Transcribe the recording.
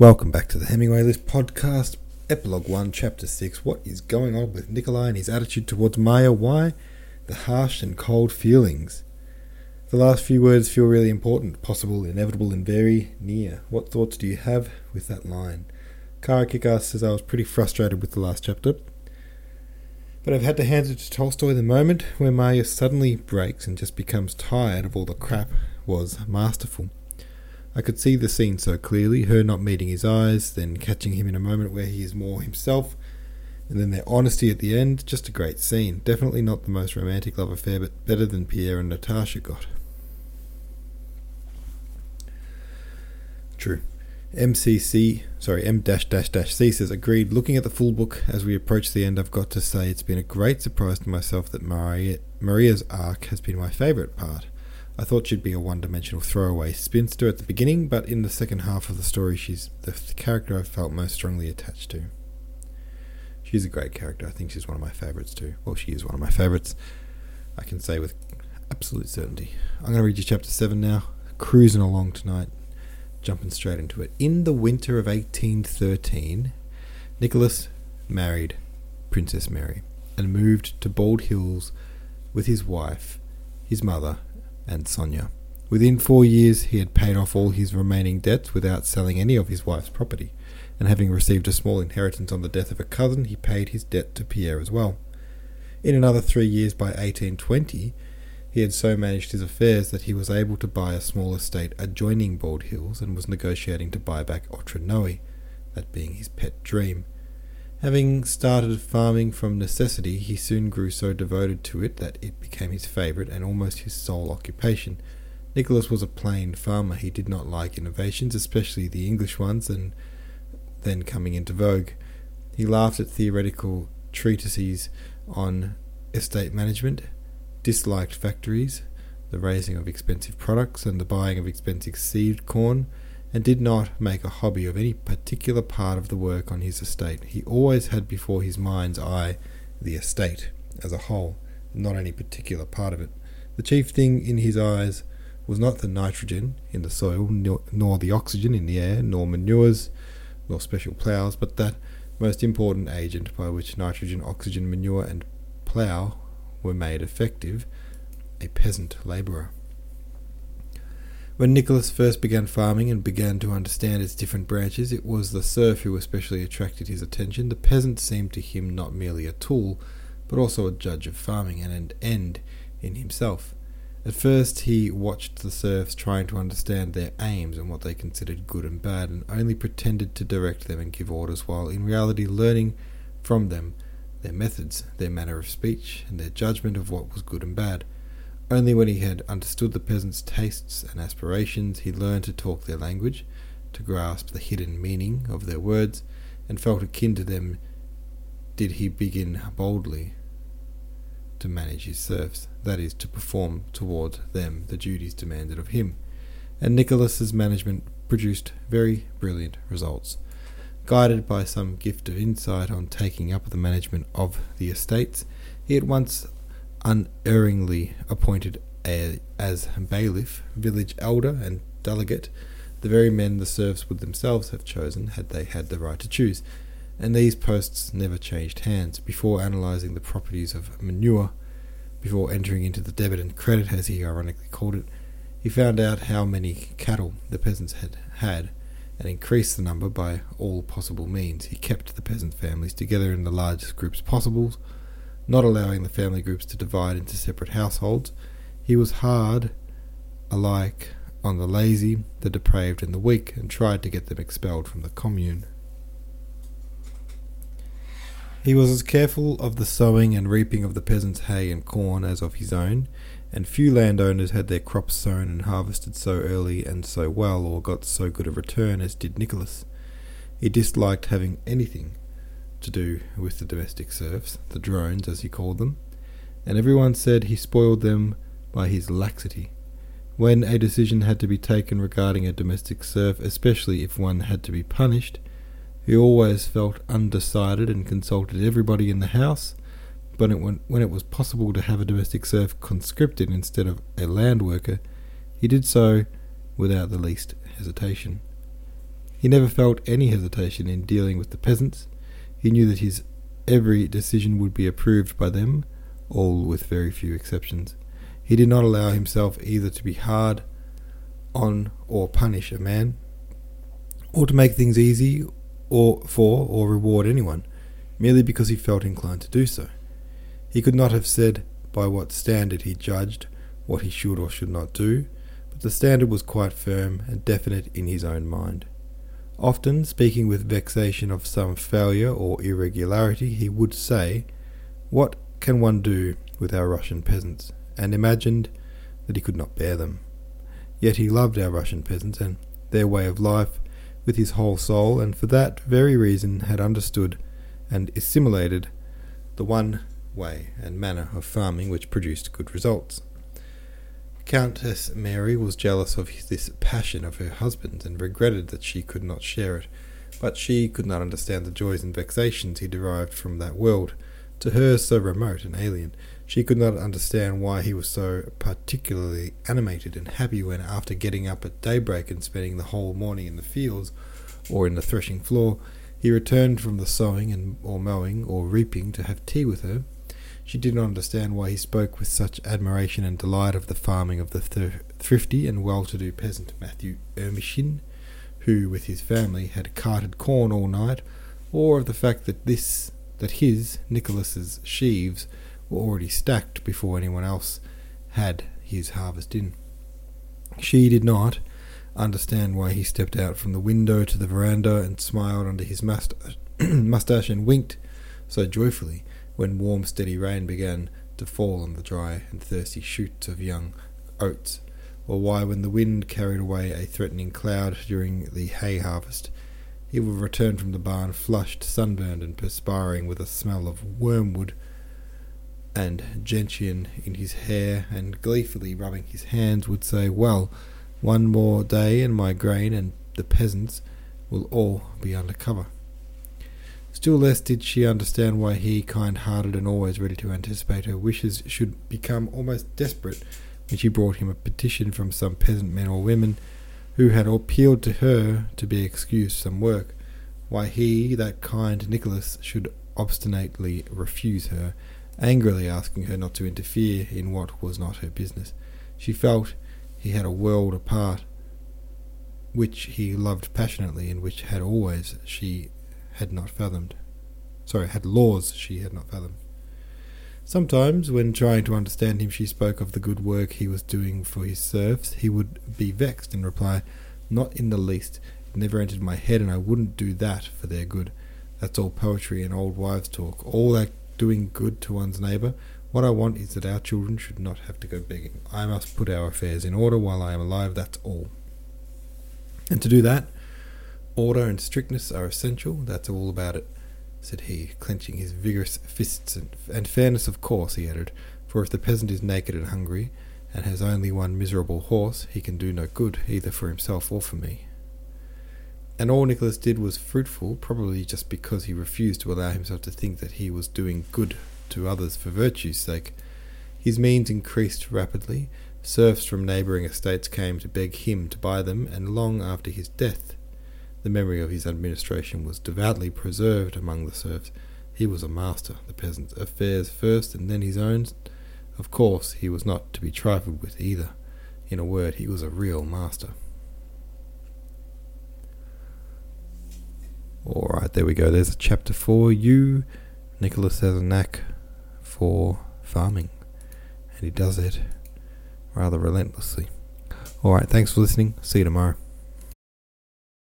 Welcome back to the Hemingway List podcast, epilogue 1, chapter 6. What is going on with Nikolai and his attitude towards Marya? Why? The harsh and cold feelings. The last few words feel really important, possible, inevitable, and very near. What thoughts do you have with that line? Kara Kickass says I was pretty frustrated with the last chapter, but I've had to hand it to Tolstoy. The moment where Marya suddenly breaks and just becomes tired of all the crap was masterful. I could see the scene so clearly her not meeting his eyes, then catching him in a moment where he is more himself, and then their honesty at the end. Just a great scene. Definitely not the most romantic love affair, but better than Pierre and Natasha got. True. MCC, sorry, M dash dash dash C says, agreed. Looking at the full book as we approach the end, I've got to say it's been a great surprise to myself that Maria, Maria's arc has been my favourite part. I thought she'd be a one dimensional throwaway spinster at the beginning, but in the second half of the story, she's the character I've felt most strongly attached to. She's a great character. I think she's one of my favourites too. Well, she is one of my favourites. I can say with absolute certainty. I'm going to read you chapter 7 now. Cruising along tonight, jumping straight into it. In the winter of 1813, Nicholas married Princess Mary and moved to Bald Hills with his wife, his mother, and Sonia. Within four years, he had paid off all his remaining debts without selling any of his wife's property, and having received a small inheritance on the death of a cousin, he paid his debt to Pierre as well. In another three years, by 1820, he had so managed his affairs that he was able to buy a small estate adjoining Bald Hills and was negotiating to buy back Otradnoe, that being his pet dream. Having started farming from necessity, he soon grew so devoted to it that it became his favourite and almost his sole occupation. Nicholas was a plain farmer. He did not like innovations, especially the English ones, and then coming into vogue. He laughed at theoretical treatises on estate management, disliked factories, the raising of expensive products, and the buying of expensive seed corn and did not make a hobby of any particular part of the work on his estate. He always had before his mind's eye the estate as a whole, not any particular part of it. The chief thing in his eyes was not the nitrogen in the soil, nor the oxygen in the air, nor manures, nor special ploughs, but that most important agent by which nitrogen, oxygen, manure, and plough were made effective a peasant labourer. When Nicholas first began farming and began to understand its different branches, it was the serf who especially attracted his attention. The peasant seemed to him not merely a tool, but also a judge of farming and an end in himself. At first, he watched the serfs trying to understand their aims and what they considered good and bad, and only pretended to direct them and give orders, while in reality learning from them their methods, their manner of speech, and their judgment of what was good and bad. Only when he had understood the peasants' tastes and aspirations, he learned to talk their language, to grasp the hidden meaning of their words, and felt akin to them did he begin boldly to manage his serfs, that is, to perform toward them the duties demanded of him. And Nicholas's management produced very brilliant results. Guided by some gift of insight on taking up the management of the estates, he at once unerringly appointed a, as bailiff, village elder, and delegate, the very men the serfs would themselves have chosen had they had the right to choose, and these posts never changed hands. Before analysing the properties of manure, before entering into the debit and credit, as he ironically called it, he found out how many cattle the peasants had had, and increased the number by all possible means. He kept the peasant families together in the largest groups possible, not allowing the family groups to divide into separate households. He was hard alike on the lazy, the depraved, and the weak, and tried to get them expelled from the commune. He was as careful of the sowing and reaping of the peasants' hay and corn as of his own, and few landowners had their crops sown and harvested so early and so well, or got so good a return as did Nicholas. He disliked having anything to do with the domestic serfs, the drones as he called them, and everyone said he spoiled them by his laxity. When a decision had to be taken regarding a domestic serf, especially if one had to be punished, he always felt undecided and consulted everybody in the house. But when it was possible to have a domestic serf conscripted instead of a land worker, he did so without the least hesitation. He never felt any hesitation in dealing with the peasants. He knew that his every decision would be approved by them, all with very few exceptions. He did not allow himself either to be hard on or punish a man, or to make things easy or for or reward anyone, merely because he felt inclined to do so. He could not have said by what standard he judged what he should or should not do, but the standard was quite firm and definite in his own mind. Often, speaking with vexation of some failure or irregularity, he would say, What can one do with our Russian peasants? and imagined that he could not bear them. Yet he loved our Russian peasants and their way of life with his whole soul, and for that very reason had understood and assimilated the one way and manner of farming which produced good results. Countess Mary was jealous of this passion of her husband and regretted that she could not share it, but she could not understand the joys and vexations he derived from that world, to her so remote and alien. She could not understand why he was so particularly animated and happy when, after getting up at daybreak and spending the whole morning in the fields or in the threshing floor, he returned from the sowing and or mowing or reaping to have tea with her. She did not understand why he spoke with such admiration and delight of the farming of the th- thrifty and well-to-do peasant Matthew Ermishin, who, with his family, had carted corn all night, or of the fact that this that his Nicholas's sheaves were already stacked before anyone else had his harvest in. She did not understand why he stepped out from the window to the veranda and smiled under his moustache and winked so joyfully when warm, steady rain began to fall on the dry and thirsty shoots of young oats, or why, when the wind carried away a threatening cloud during the hay harvest, he would return from the barn flushed, sunburned, and perspiring with a smell of wormwood and gentian in his hair, and gleefully rubbing his hands, would say, Well, one more day and my grain and the peasants will all be under cover. Still less did she understand why he, kind hearted and always ready to anticipate her wishes, should become almost desperate when she brought him a petition from some peasant men or women who had appealed to her to be excused some work, why he, that kind Nicholas, should obstinately refuse her, angrily asking her not to interfere in what was not her business. She felt he had a world apart, which he loved passionately, and which had always she had not fathomed. Sorry, had laws she had not fathomed. Sometimes, when trying to understand him, she spoke of the good work he was doing for his serfs. He would be vexed and reply, Not in the least. It never entered my head, and I wouldn't do that for their good. That's all poetry and old wives' talk. All that doing good to one's neighbour. What I want is that our children should not have to go begging. I must put our affairs in order while I am alive, that's all. And to do that, order and strictness are essential, that's all about it, said he, clenching his vigorous fists. And, and fairness, of course, he added, for if the peasant is naked and hungry, and has only one miserable horse, he can do no good, either for himself or for me. And all Nicholas did was fruitful, probably just because he refused to allow himself to think that he was doing good to others for virtue's sake. His means increased rapidly. Serfs from neighbouring estates came to beg him to buy them, and long after his death, the memory of his administration was devoutly preserved among the serfs. He was a master, the peasants' affairs first and then his own. Of course, he was not to be trifled with either. In a word, he was a real master. Alright, there we go. There's a chapter for you. Nicholas has a knack for farming, and he does it rather relentlessly. Alright, thanks for listening. See you tomorrow.